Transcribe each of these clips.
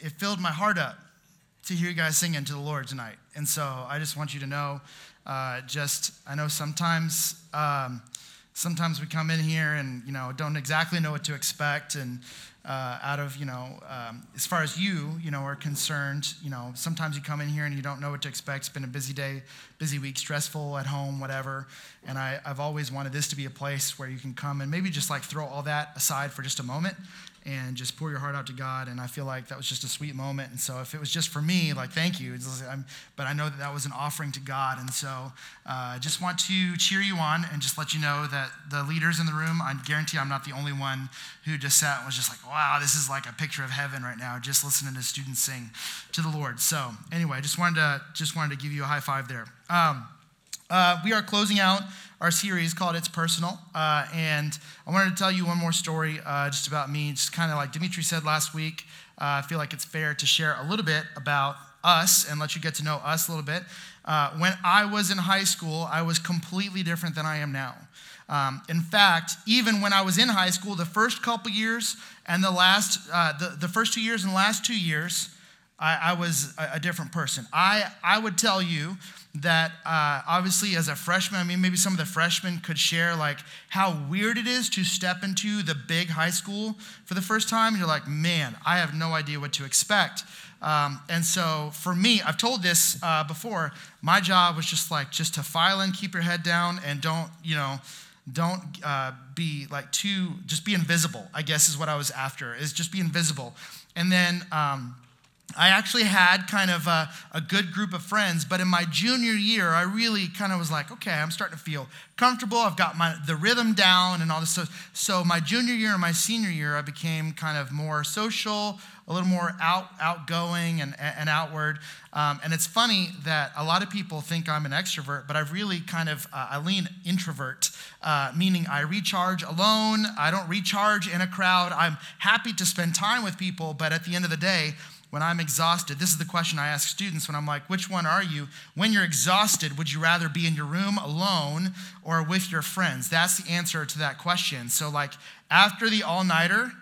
it filled my heart up to hear you guys singing to the Lord tonight. And so I just want you to know, uh, just I know sometimes. Um, sometimes we come in here and you know don't exactly know what to expect and uh, out of you know um, as far as you you know are concerned you know sometimes you come in here and you don't know what to expect it's been a busy day busy week stressful at home whatever and I, i've always wanted this to be a place where you can come and maybe just like throw all that aside for just a moment and just pour your heart out to God. And I feel like that was just a sweet moment. And so if it was just for me, like, thank you. but I know that that was an offering to God. And so I uh, just want to cheer you on and just let you know that the leaders in the room, I guarantee I'm not the only one who just sat and was just like, wow, this is like a picture of heaven right now, just listening to students sing to the Lord. So anyway, I just wanted to, just wanted to give you a high five there. Um, uh, we are closing out our series called It's Personal. Uh, and I wanted to tell you one more story uh, just about me. Just kind of like Dimitri said last week, uh, I feel like it's fair to share a little bit about us and let you get to know us a little bit. Uh, when I was in high school, I was completely different than I am now. Um, in fact, even when I was in high school, the first couple years and the last, uh, the, the first two years and last two years, I, I was a, a, different person. I, I would tell you that uh, obviously as a freshman, I mean, maybe some of the freshmen could share like how weird it is to step into the big high school for the first time. And you're like, man, I have no idea what to expect. Um, and so for me, I've told this uh, before, my job was just like, just to file in, keep your head down, and don't, you know, don't uh, be like too, just be invisible, I guess is what I was after, is just be invisible. And then, um, I actually had kind of a, a, good group of friends, but in my junior year, I really kind of was like, okay, I'm starting to feel comfortable. I've got my the rhythm down and all this stuff. So my junior year and my senior year, I became kind of more social, a little more out outgoing and, and outward. Um, and it's funny that a lot of people think I'm an extrovert, but I've really kind of uh, I lean introvert, uh, meaning I recharge alone. I don't recharge in a crowd. I'm happy to spend time with people, but at the end of the day when I'm exhausted, this is the question I ask students when I'm like, which one are you? When you're exhausted, would you rather be in your room alone or with your friends? That's the answer to that question. So, like, after the all nighter,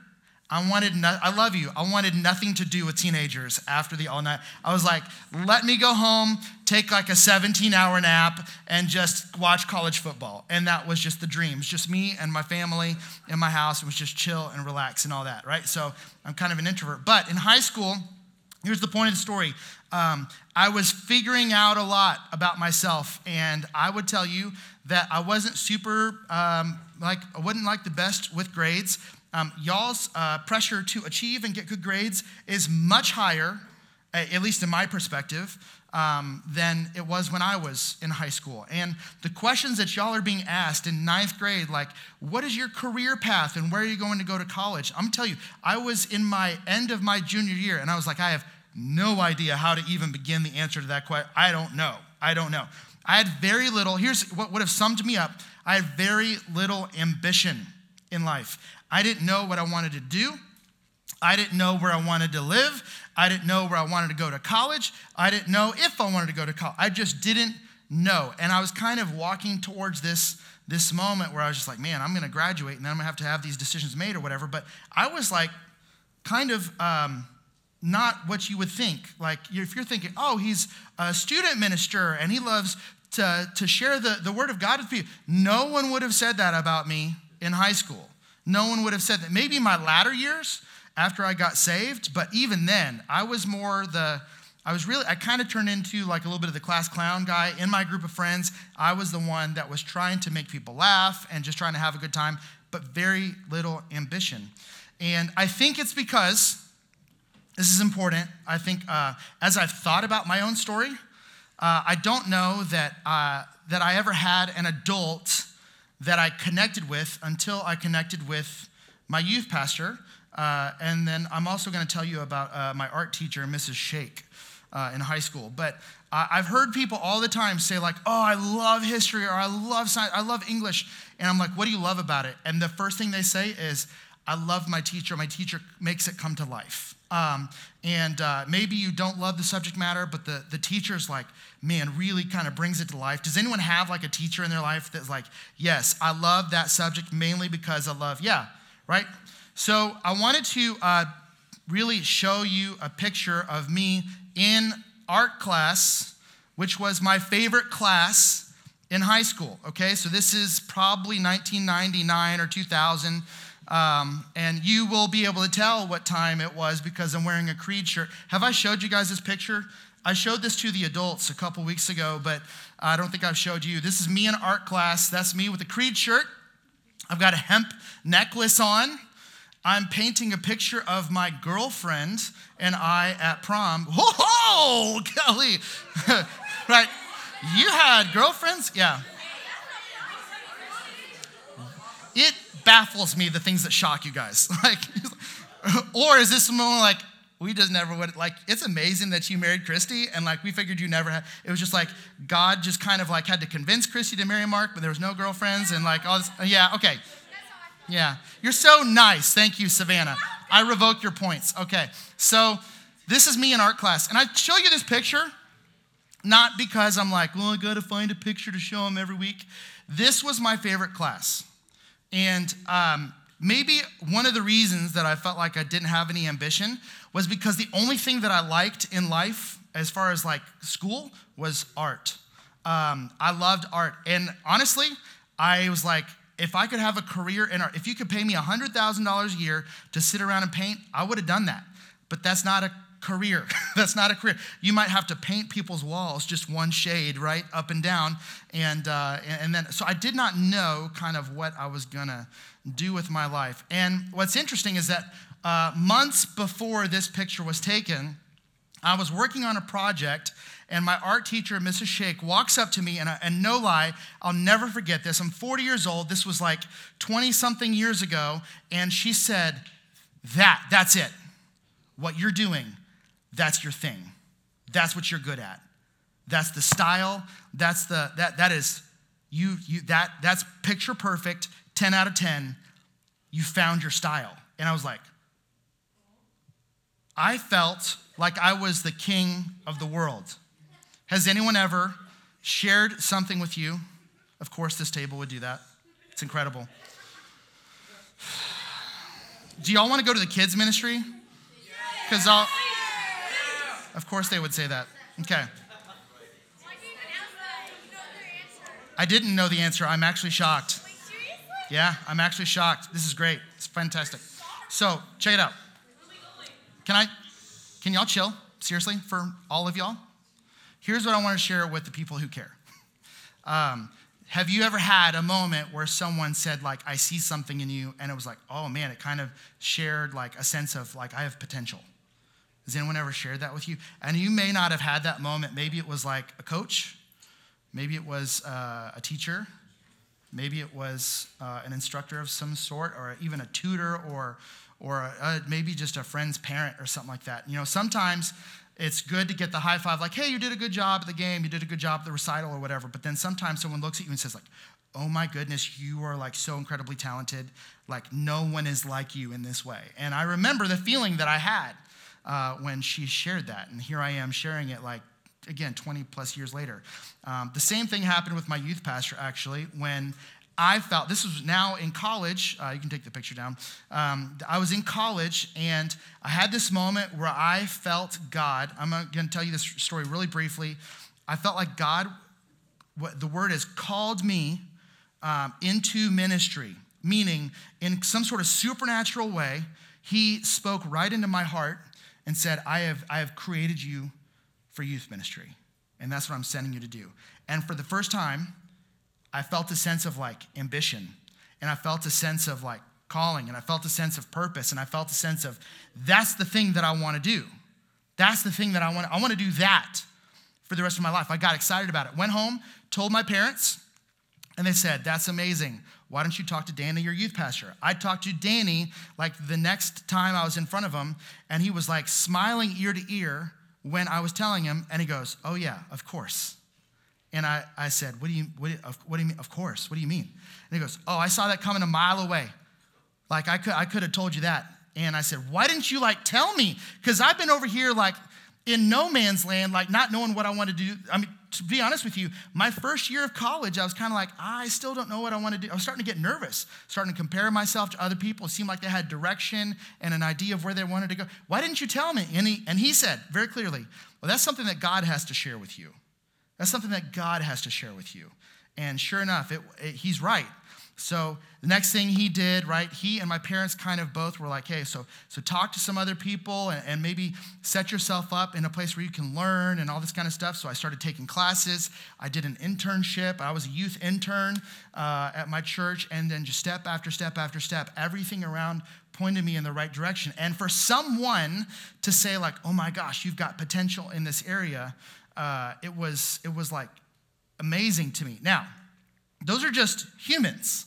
I wanted, no, I love you. I wanted nothing to do with teenagers after the all night. I was like, let me go home, take like a 17 hour nap, and just watch college football. And that was just the dream. It's just me and my family in my house. It was just chill and relax and all that, right? So I'm kind of an introvert. But in high school, Here's the point of the story. Um, I was figuring out a lot about myself, and I would tell you that I wasn't super, um, like, I wasn't like the best with grades. Um, y'all's uh, pressure to achieve and get good grades is much higher, at least in my perspective, um, than it was when I was in high school. And the questions that y'all are being asked in ninth grade, like, what is your career path and where are you going to go to college? I'm gonna tell you, I was in my end of my junior year and I was like, I have no idea how to even begin the answer to that question. I don't know. I don't know. I had very little, here's what would have summed me up I had very little ambition in life. I didn't know what I wanted to do. I didn't know where I wanted to live. I didn't know where I wanted to go to college. I didn't know if I wanted to go to college. I just didn't know. And I was kind of walking towards this, this moment where I was just like, man, I'm going to graduate and then I'm going to have to have these decisions made or whatever. But I was like, kind of um, not what you would think. Like, if you're thinking, oh, he's a student minister and he loves to, to share the, the word of God with people, no one would have said that about me in high school. No one would have said that. Maybe my latter years, after I got saved. But even then, I was more the, I was really, I kind of turned into like a little bit of the class clown guy in my group of friends. I was the one that was trying to make people laugh and just trying to have a good time, but very little ambition. And I think it's because, this is important, I think uh, as I've thought about my own story, uh, I don't know that, uh, that I ever had an adult that I connected with until I connected with my youth pastor uh, and then I'm also going to tell you about uh, my art teacher, Mrs. Shake, uh, in high school. But I've heard people all the time say, like, oh, I love history or I love science, I love English. And I'm like, what do you love about it? And the first thing they say is, I love my teacher. My teacher makes it come to life. Um, and uh, maybe you don't love the subject matter, but the, the teacher's like, man, really kind of brings it to life. Does anyone have like a teacher in their life that's like, yes, I love that subject mainly because I love, yeah, right? So I wanted to uh, really show you a picture of me in art class, which was my favorite class in high school. Okay, so this is probably 1999 or 2000. Um, and you will be able to tell what time it was because I'm wearing a Creed shirt. Have I showed you guys this picture? I showed this to the adults a couple weeks ago, but I don't think I've showed you. This is me in art class. That's me with a Creed shirt. I've got a hemp necklace on. I'm painting a picture of my girlfriend and I at prom. Whoa, Kelly! right? You had girlfriends? Yeah. It baffles me the things that shock you guys. Like, or is this more like we just never would like? It's amazing that you married Christy, and like we figured you never had. It was just like God just kind of like had to convince Christy to marry Mark, but there was no girlfriends, and like all this. Yeah, okay. Yeah, you're so nice. Thank you, Savannah. I revoke your points. Okay, so this is me in art class, and I show you this picture not because I'm like, well, I got to find a picture to show them every week. This was my favorite class. And um, maybe one of the reasons that I felt like I didn't have any ambition was because the only thing that I liked in life, as far as like school, was art. Um, I loved art. And honestly, I was like, if I could have a career in art, if you could pay me $100,000 a year to sit around and paint, I would have done that. But that's not a career. That's not a career. You might have to paint people's walls just one shade, right, up and down. And, uh, and then, so I did not know kind of what I was to do with my life. And what's interesting is that uh, months before this picture was taken, I was working on a project, and my art teacher, Mrs. Shake, walks up to me, and, and no lie, I'll never forget this. I'm 40 years old. This was like 20 something years ago. And she said, That, that's it. What you're doing that's your thing. That's what you're good at. That's the style. That's the that that is you you that that's picture perfect. 10 out of 10. You found your style. And I was like I felt like I was the king of the world. Has anyone ever shared something with you? Of course this table would do that. It's incredible. Do y'all want to go to the kids ministry? Cuz I'll of course they would say that. Okay. I didn't know the answer. I'm actually shocked. Yeah, I'm actually shocked. This is great. It's fantastic. So, check it out. Can I can y'all chill? Seriously, for all of y'all? Here's what I want to share with the people who care. Um, have you ever had a moment where someone said, like, I see something in you, and it was like, oh man, it kind of shared like a sense of like I have potential? Has anyone ever shared that with you? And you may not have had that moment. Maybe it was like a coach, maybe it was uh, a teacher, maybe it was uh, an instructor of some sort, or even a tutor, or or a, maybe just a friend's parent or something like that. You know, sometimes it's good to get the high five, like, "Hey, you did a good job at the game, you did a good job at the recital, or whatever." But then sometimes someone looks at you and says, like, "Oh my goodness, you are like so incredibly talented. Like no one is like you in this way." And I remember the feeling that I had uh, when she shared that. And here I am sharing it like, again, 20 plus years later. Um, the same thing happened with my youth pastor, actually, when I felt this was now in college. Uh, you can take the picture down. Um, I was in college and I had this moment where I felt God. I'm going to tell you this story really briefly. I felt like God, what the word is, called me um, into ministry, meaning in some sort of supernatural way, He spoke right into my heart and said, I have, I have created you for youth ministry. And that's what I'm sending you to do. And for the first time, I felt a sense of like ambition. And I felt a sense of like calling. And I felt a sense of purpose. And I felt a sense of that's the thing that I want to do. That's the thing that I want. I want to do that for the rest of my life. I got excited about it. Went home, told my parents, and they said, That's amazing. Why don't you talk to Danny, your youth pastor? I talked to Danny like the next time I was in front of him, and he was like smiling ear to ear when I was telling him, and he goes, Oh, yeah, of course. And I, I said, what do, you, what, what do you mean? Of course. What do you mean? And he goes, Oh, I saw that coming a mile away. Like, I could, I could have told you that. And I said, Why didn't you like tell me? Because I've been over here like in no man's land, like not knowing what I want to do. I mean, to be honest with you, my first year of college, I was kind of like, I still don't know what I want to do. I was starting to get nervous, starting to compare myself to other people. It seemed like they had direction and an idea of where they wanted to go. Why didn't you tell me? And he, and he said very clearly, Well, that's something that God has to share with you. That's something that God has to share with you. And sure enough, it, it, he's right. So the next thing he did, right, he and my parents kind of both were like, hey, so, so talk to some other people and, and, maybe set yourself up in a place where you can learn and all this kind of stuff. So I started taking classes. I did an internship. I was a youth intern uh, at my church. And then just step after step after step, everything around pointed me in the right direction. And for someone to say, like, oh my gosh, you've got potential in this area, uh, it, was, it was like amazing to me. Now, those are just humans.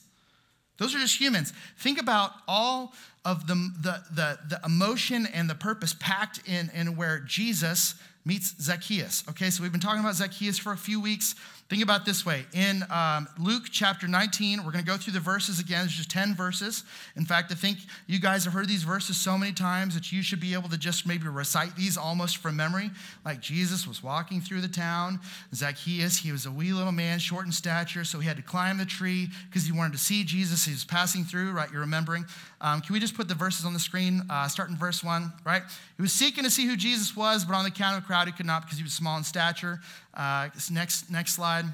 Those are just humans. Think about all of the, the, the, the emotion and the purpose packed in, in where Jesus meets Zacchaeus. Okay, so we've been talking about Zacchaeus for a few weeks. Think about this way. In um, Luke chapter 19, we're going to go through the verses again. There's just 10 verses. In fact, I think you guys have heard these verses so many times that you should be able to just maybe recite these almost from memory. Like Jesus was walking through the town. Zacchaeus, he was a wee little man, short in stature, so he had to climb the tree because he wanted to see Jesus. He was passing through, right? You're remembering. Um, can we just put the verses on the screen? Uh, start in verse 1, right? He was seeking to see who Jesus was, but on the count of the crowd, he could not because he was small in stature. Uh, next, next slide.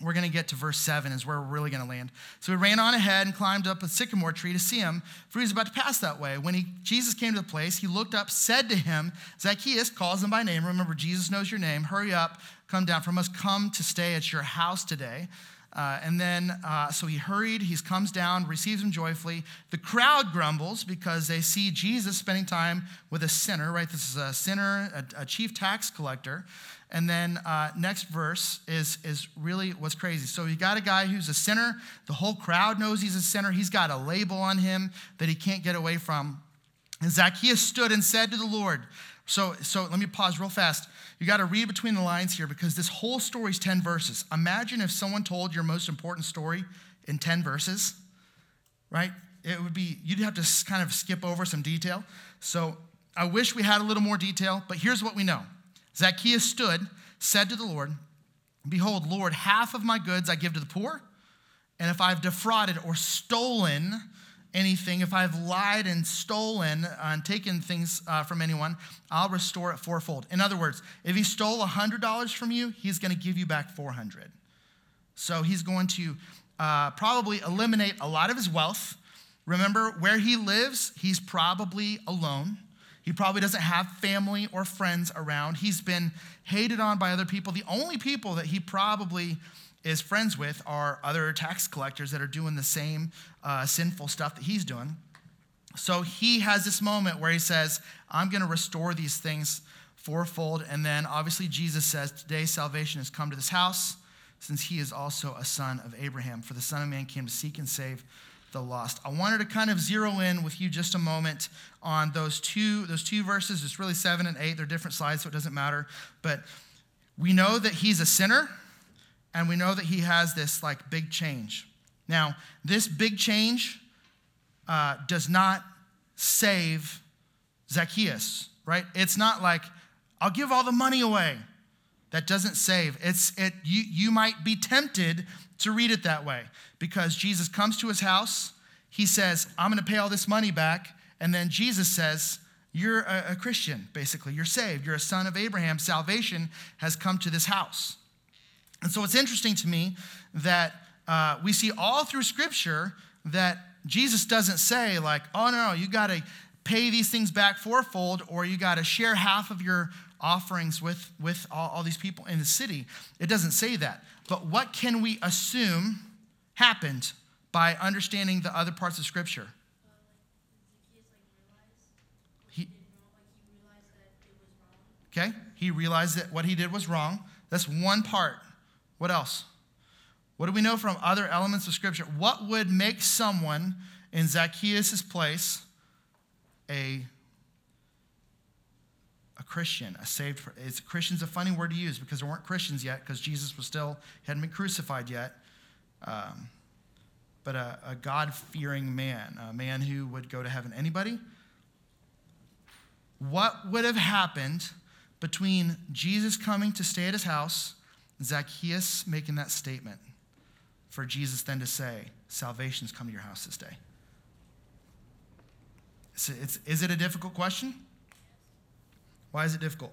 We're going to get to verse 7 is where we're really going to land. So he ran on ahead and climbed up a sycamore tree to see him, for he was about to pass that way. When he, Jesus came to the place, he looked up, said to him, Zacchaeus, calls him by name. Remember, Jesus knows your name. Hurry up, come down, for I must come to stay at your house today. Uh, and then, uh, so he hurried, he comes down, receives him joyfully. The crowd grumbles because they see Jesus spending time with a sinner, right? This is a sinner, a, a chief tax collector. And then uh, next verse is, is really what's crazy. So you got a guy who's a sinner. The whole crowd knows he's a sinner. He's got a label on him that he can't get away from. And Zacchaeus stood and said to the Lord, so, so let me pause real fast. You got to read between the lines here because this whole story is 10 verses. Imagine if someone told your most important story in 10 verses, right? It would be, you'd have to kind of skip over some detail. So I wish we had a little more detail, but here's what we know Zacchaeus stood, said to the Lord, Behold, Lord, half of my goods I give to the poor, and if I've defrauded or stolen anything, if I've lied and stolen and taken things uh, from anyone, I'll restore it fourfold. In other words, if he stole $100 from you, he's going to give you back 400. So he's going to uh, probably eliminate a lot of his wealth. Remember, where he lives, he's probably alone. He probably doesn't have family or friends around. He's been hated on by other people. The only people that he probably is friends with are other tax collectors that are doing the same uh, sinful stuff that he's doing. So he has this moment where he says, I'm going to restore these things fourfold. And then obviously Jesus says, Today salvation has come to this house, since he is also a son of Abraham. For the Son of Man came to seek and save the lost. I wanted to kind of zero in with you just a moment on those two, those two verses. It's really seven and eight. They're different slides, so it doesn't matter. But we know that he's a sinner, and we know that he has this like big change. Now, this big change uh, does not save Zacchaeus, right? It's not like, I'll give all the money away. That doesn't save. It's it you you might be tempted to read it that way because Jesus comes to his house, he says, I'm going to pay all this money back. And then Jesus says, You're a, a Christian, basically. You're saved. You're a son of Abraham. Salvation has come to this house. And so it's interesting to me that uh, we see all through Scripture that Jesus doesn't say, like, oh, no, no you got to pay these things back fourfold or you got to share half of your offerings with, with all, all these people in the city. It doesn't say that. But what can we assume happened by understanding the other parts of Scripture. He, okay, he realized that what he did was wrong. That's one part. What else? What do we know from other elements of Scripture? What would make someone in Zacchaeus' place a, a Christian, a saved? Is Christian's a funny word to use because there weren't Christians yet because Jesus was still hadn't been crucified yet um, but a, a God fearing man, a man who would go to heaven. Anybody? What would have happened between Jesus coming to stay at his house, Zacchaeus making that statement, for Jesus then to say, Salvation's come to your house this day? It's, is it a difficult question? Why is it difficult?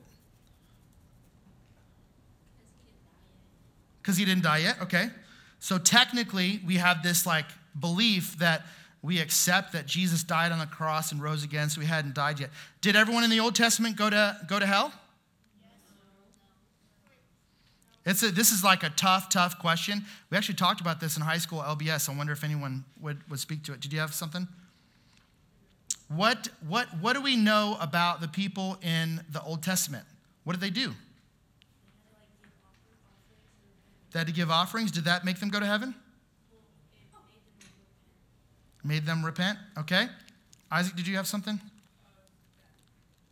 Because he didn't die yet? Okay. So technically, we have this like belief that we accept that Jesus died on the cross and rose again, so he hadn't died yet. Did everyone in the Old Testament go to, go to hell? It's a, this is like a tough, tough question. We actually talked about this in high school LBS. I wonder if anyone would, would speak to it. Did you have something? What, what, what do we know about the people in the Old Testament? What did they do? They had to give offerings. Did that make them go to heaven? Made them repent. Okay. Isaac, did you have something?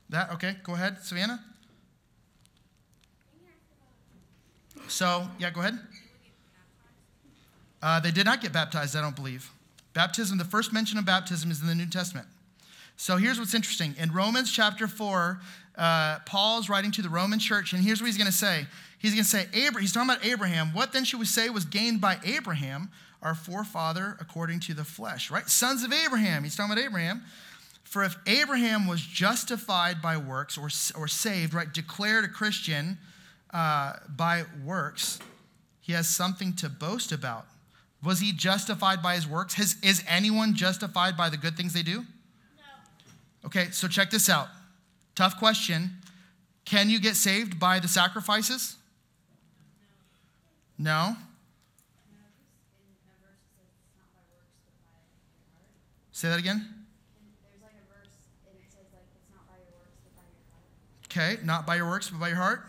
That, okay, go ahead. Savannah? So, yeah, go ahead. Uh, they did not get baptized, I don't believe. Baptism, the first mention of baptism is in the New Testament. So here's what's interesting. In Romans chapter 4, uh, Paul's writing to the Roman church, and here's what he's going to say. He's going to say, Abra- he's talking about Abraham. What then should we say was gained by Abraham, our forefather, according to the flesh, right? Sons of Abraham. He's talking about Abraham. For if Abraham was justified by works or, or saved, right, declared a Christian uh, by works, he has something to boast about. Was he justified by his works? Has, is anyone justified by the good things they do? Okay, so check this out. Tough question. Can you get saved by the sacrifices? No. Say that again. Okay, not by your works, but by your heart.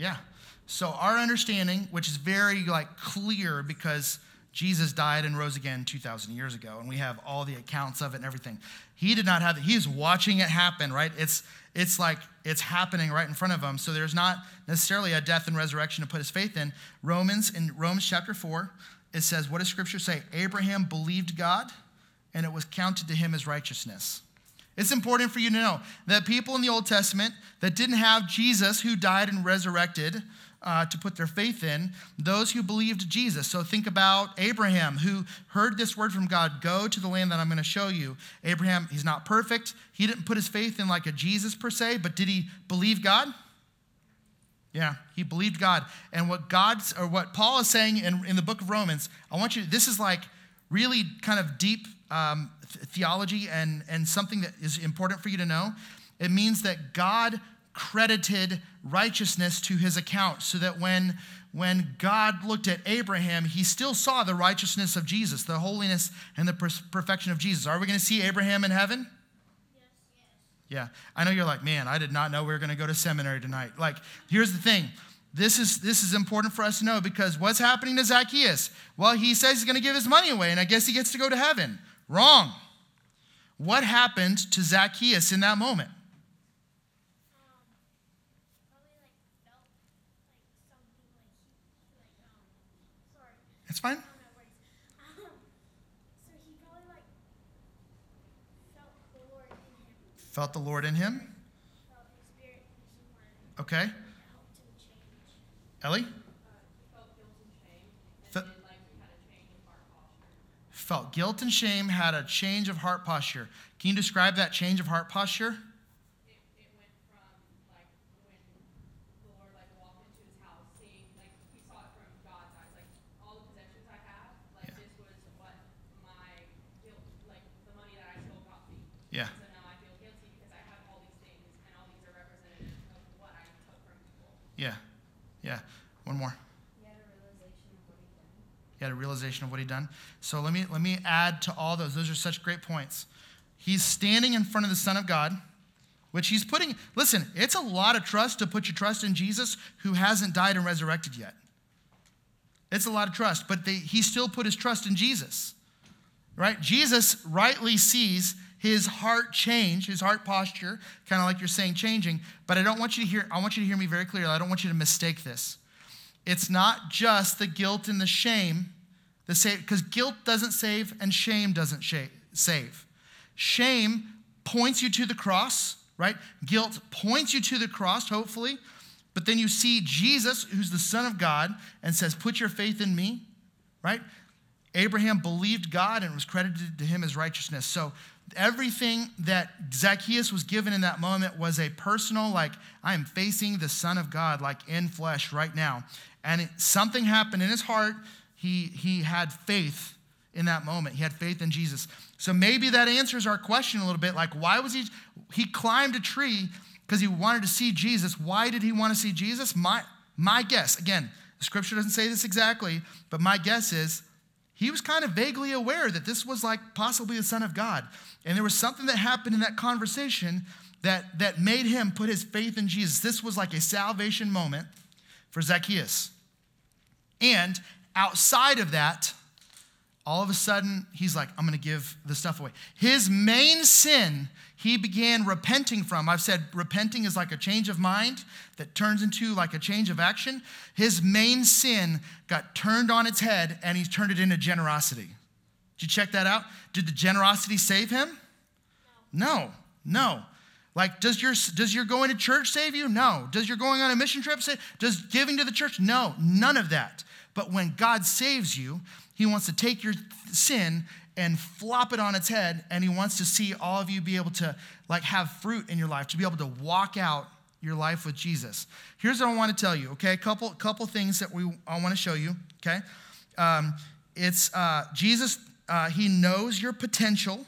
Yeah. So our understanding, which is very like clear because Jesus died and rose again 2,000 years ago, and we have all the accounts of it and everything. He did not have. He's watching it happen, right? It's, it's like it's happening right in front of him. So there's not necessarily a death and resurrection to put his faith in. Romans, in Romans chapter 4, it says, What does scripture say? Abraham believed God, and it was counted to him as righteousness. It's important for you to know that people in the Old Testament that didn't have Jesus who died and resurrected uh, to put their faith in, those who believed Jesus. So think about Abraham who heard this word from God go to the land that I'm going to show you. Abraham, he's not perfect. He didn't put his faith in like a Jesus per se, but did he believe God? Yeah, he believed God. And what God's or what Paul is saying in, in the book of Romans, I want you, this is like really kind of deep um, theology and, and something that is important for you to know. It means that God credited righteousness to his account so that when, when God looked at Abraham, he still saw the righteousness of Jesus, the holiness and the perfection of Jesus. Are we going to see Abraham in heaven? Yeah, I know you're like, man, I did not know we were going to go to seminary tonight. Like, here's the thing. This is, this is important for us to know because what's happening to Zacchaeus? Well, he says he's going to give his money away, and I guess he gets to go to heaven. Wrong. What happened to Zacchaeus in that moment? It's fine. Felt the Lord in him. Okay. Ellie? felt guilt and shame, had a change of heart posture. Can you describe that change of heart posture? Yeah. So now I feel guilty because I have all these things and all these are representative of what I took from people. Yeah. Yeah. One more. He of what he'd done. So let me, let me add to all those. Those are such great points. He's standing in front of the Son of God, which he's putting, listen, it's a lot of trust to put your trust in Jesus who hasn't died and resurrected yet. It's a lot of trust, but they, he still put his trust in Jesus, right? Jesus rightly sees his heart change, his heart posture, kind of like you're saying changing, but I don't want you to hear, I want you to hear me very clearly. I don't want you to mistake this. it's not just the guilt and the shame because guilt doesn't save and shame doesn't save. Shame points you to the cross, right? Guilt points you to the cross, hopefully. But then you see Jesus, who's the Son of God, and says, Put your faith in me, right? Abraham believed God and was credited to him as righteousness. So everything that Zacchaeus was given in that moment was a personal, like, I am facing the Son of God, like in flesh right now. And it, something happened in his heart. He, he had faith in that moment. He had faith in Jesus. So maybe that answers our question a little bit. Like, why was he? He climbed a tree because he wanted to see Jesus. Why did he want to see Jesus? My, my guess, again, the scripture doesn't say this exactly, but my guess is he was kind of vaguely aware that this was like possibly the Son of God. And there was something that happened in that conversation that, that made him put his faith in Jesus. This was like a salvation moment for Zacchaeus. And outside of that, all of a sudden, he's like, I'm going to give the stuff away. His main sin he began repenting from. I've said repenting is like a change of mind that turns into like a change of action. His main sin got turned on its head and he's turned it into generosity. Did you check that out? Did the generosity save him? No, no. Like, does your, does your going to church save you? No. Does your going on a mission trip save? Does giving to the church? No, none of that. But when God saves you, he wants to take your sin and flop it on its head and he wants to see all of you be able to like have fruit in your life to be able to walk out your life with jesus here's what i want to tell you okay a couple couple things that we i want to show you okay um, it's uh, jesus uh, he knows your potential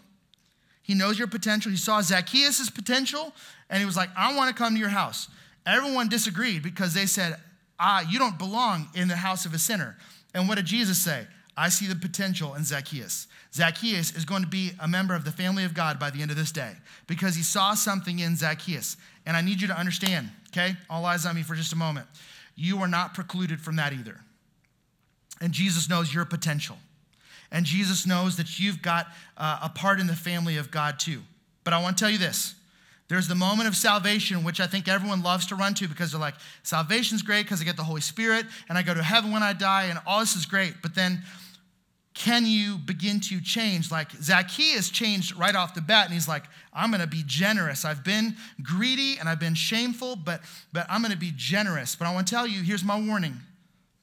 he knows your potential he saw zacchaeus' potential and he was like i want to come to your house everyone disagreed because they said ah you don't belong in the house of a sinner and what did jesus say I see the potential in Zacchaeus. Zacchaeus is going to be a member of the family of God by the end of this day because he saw something in Zacchaeus. And I need you to understand, okay? All eyes on me for just a moment. You are not precluded from that either. And Jesus knows your potential. And Jesus knows that you've got uh, a part in the family of God too. But I want to tell you this there's the moment of salvation, which I think everyone loves to run to because they're like, salvation's great because I get the Holy Spirit and I go to heaven when I die and all this is great. But then can you begin to change? Like Zacchaeus changed right off the bat, and he's like, I'm gonna be generous. I've been greedy and I've been shameful, but, but I'm gonna be generous. But I wanna tell you, here's my warning.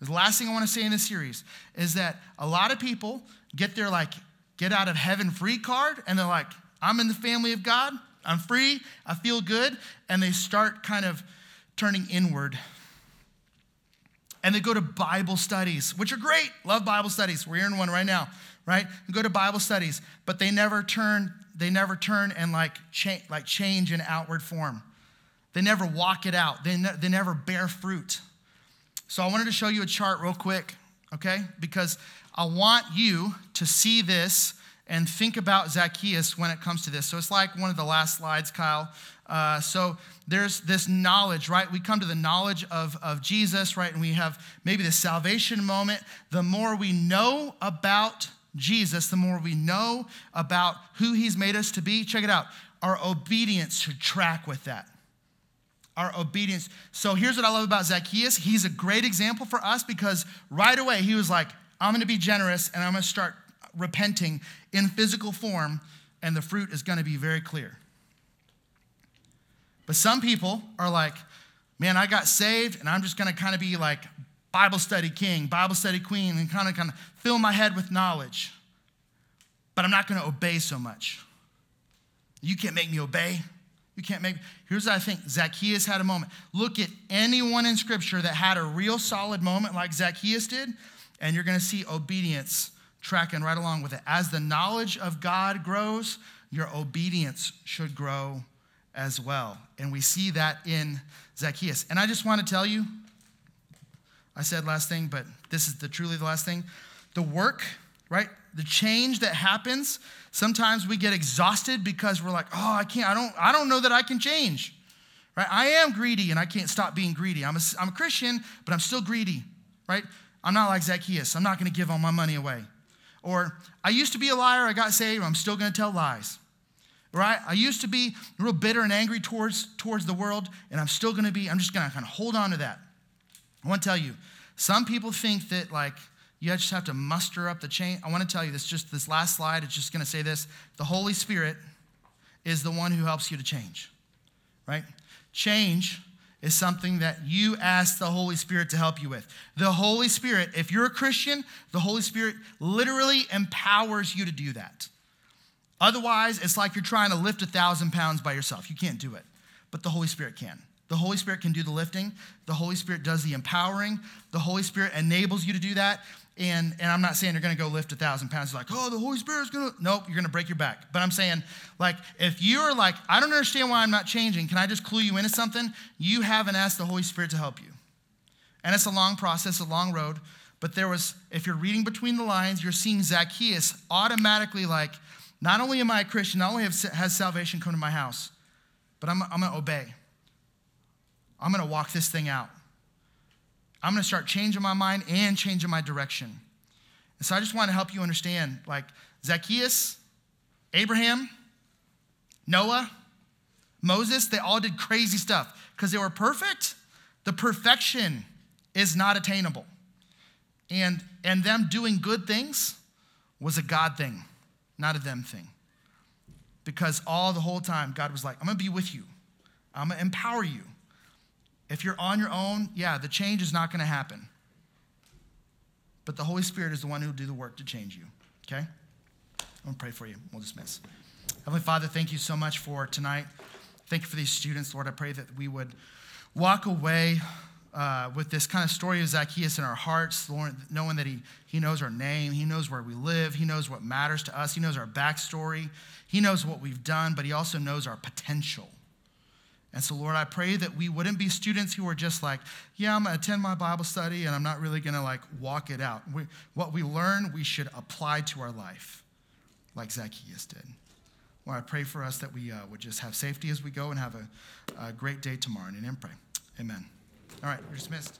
The last thing I wanna say in this series is that a lot of people get their like get out of heaven free card, and they're like, I'm in the family of God, I'm free, I feel good, and they start kind of turning inward and they go to Bible studies, which are great. Love Bible studies. We're in one right now, right? Go to Bible studies, but they never turn, they never turn and like, cha- like change in outward form. They never walk it out. They, ne- they never bear fruit. So I wanted to show you a chart real quick, okay? Because I want you to see this and think about Zacchaeus when it comes to this. So it's like one of the last slides, Kyle. Uh, so there's this knowledge, right? We come to the knowledge of, of Jesus, right? And we have maybe the salvation moment. The more we know about Jesus, the more we know about who he's made us to be, check it out. Our obedience should track with that. Our obedience. So here's what I love about Zacchaeus. He's a great example for us because right away he was like, I'm going to be generous and I'm going to start repenting in physical form, and the fruit is going to be very clear. But some people are like, man, I got saved, and I'm just going to kind of be like Bible study king, Bible study queen, and kind of kind of fill my head with knowledge. But I'm not going to obey so much. You can't make me obey. You can't make. Here's what I think Zacchaeus had a moment. Look at anyone in Scripture that had a real solid moment like Zacchaeus did, and you're going to see obedience tracking right along with it. As the knowledge of God grows, your obedience should grow as well. And we see that in Zacchaeus. And I just want to tell you, I said last thing, but this is the truly the last thing. The work, right? The change that happens, sometimes we get exhausted because we're like, oh, I can't, I don't, I don't know that I can change. Right? I am greedy and I can't stop being greedy. I'm a, I'm a Christian, but I'm still greedy, right? I'm not like Zacchaeus. I'm not going to give all my money away. Or, I used to be a liar, I got saved, I'm still gonna tell lies. Right? I used to be real bitter and angry towards, towards the world, and I'm still gonna be, I'm just gonna kind of hold on to that. I wanna tell you, Some people think that, like, you just have to muster up the chain. I want to tell you this, just this last slide, it's just going to say this. The Holy Spirit is the one who helps you to change, right? Change is something that you ask the Holy Spirit to help you with. The Holy Spirit, if you're a Christian, the Holy Spirit literally empowers you to do that. Otherwise, it's like you're trying to lift a thousand pounds by yourself. You can't do it, but the Holy Spirit can. The Holy Spirit can do the lifting. The Holy Spirit does the empowering. The Holy Spirit enables you to do that. And, and I'm not saying you're going to go lift a thousand pounds. Like, oh, the Holy Spirit's going to. Nope, you're going to break your back. But I'm saying, like, if you're like, I don't understand why I'm not changing, can I just clue you into something? You haven't asked the Holy Spirit to help you. And it's a long process, a long road. But there was, if you're reading between the lines, you're seeing Zacchaeus automatically like, not only am I a Christian, not only have, has salvation come to my house, but I'm, I'm going to obey. I'm going to walk this thing out. I'm going to start changing my mind and changing my direction. And so I just want to help you understand like Zacchaeus, Abraham, Noah, Moses, they all did crazy stuff because they were perfect. The perfection is not attainable. And, and them doing good things was a God thing, not a them thing. Because all the whole time, God was like, I'm gonna be with you, I'm gonna empower you. If you're on your own, yeah, the change is not going to happen. But the Holy Spirit is the one who will do the work to change you. Okay? I'm going to pray for you. We'll dismiss. Heavenly Father, thank you so much for tonight. Thank you for these students, Lord. I pray that we would walk away uh, with this kind of story of Zacchaeus in our hearts, Lord, knowing that he, he knows our name, he knows where we live, he knows what matters to us, he knows our backstory, he knows what we've done, but he also knows our potential. And so, Lord, I pray that we wouldn't be students who are just like, yeah, I'm going to attend my Bible study and I'm not really going to like walk it out. We, what we learn, we should apply to our life, like Zacchaeus did. Lord, I pray for us that we uh, would just have safety as we go and have a, a great day tomorrow. In pray. Amen. All right, we're dismissed.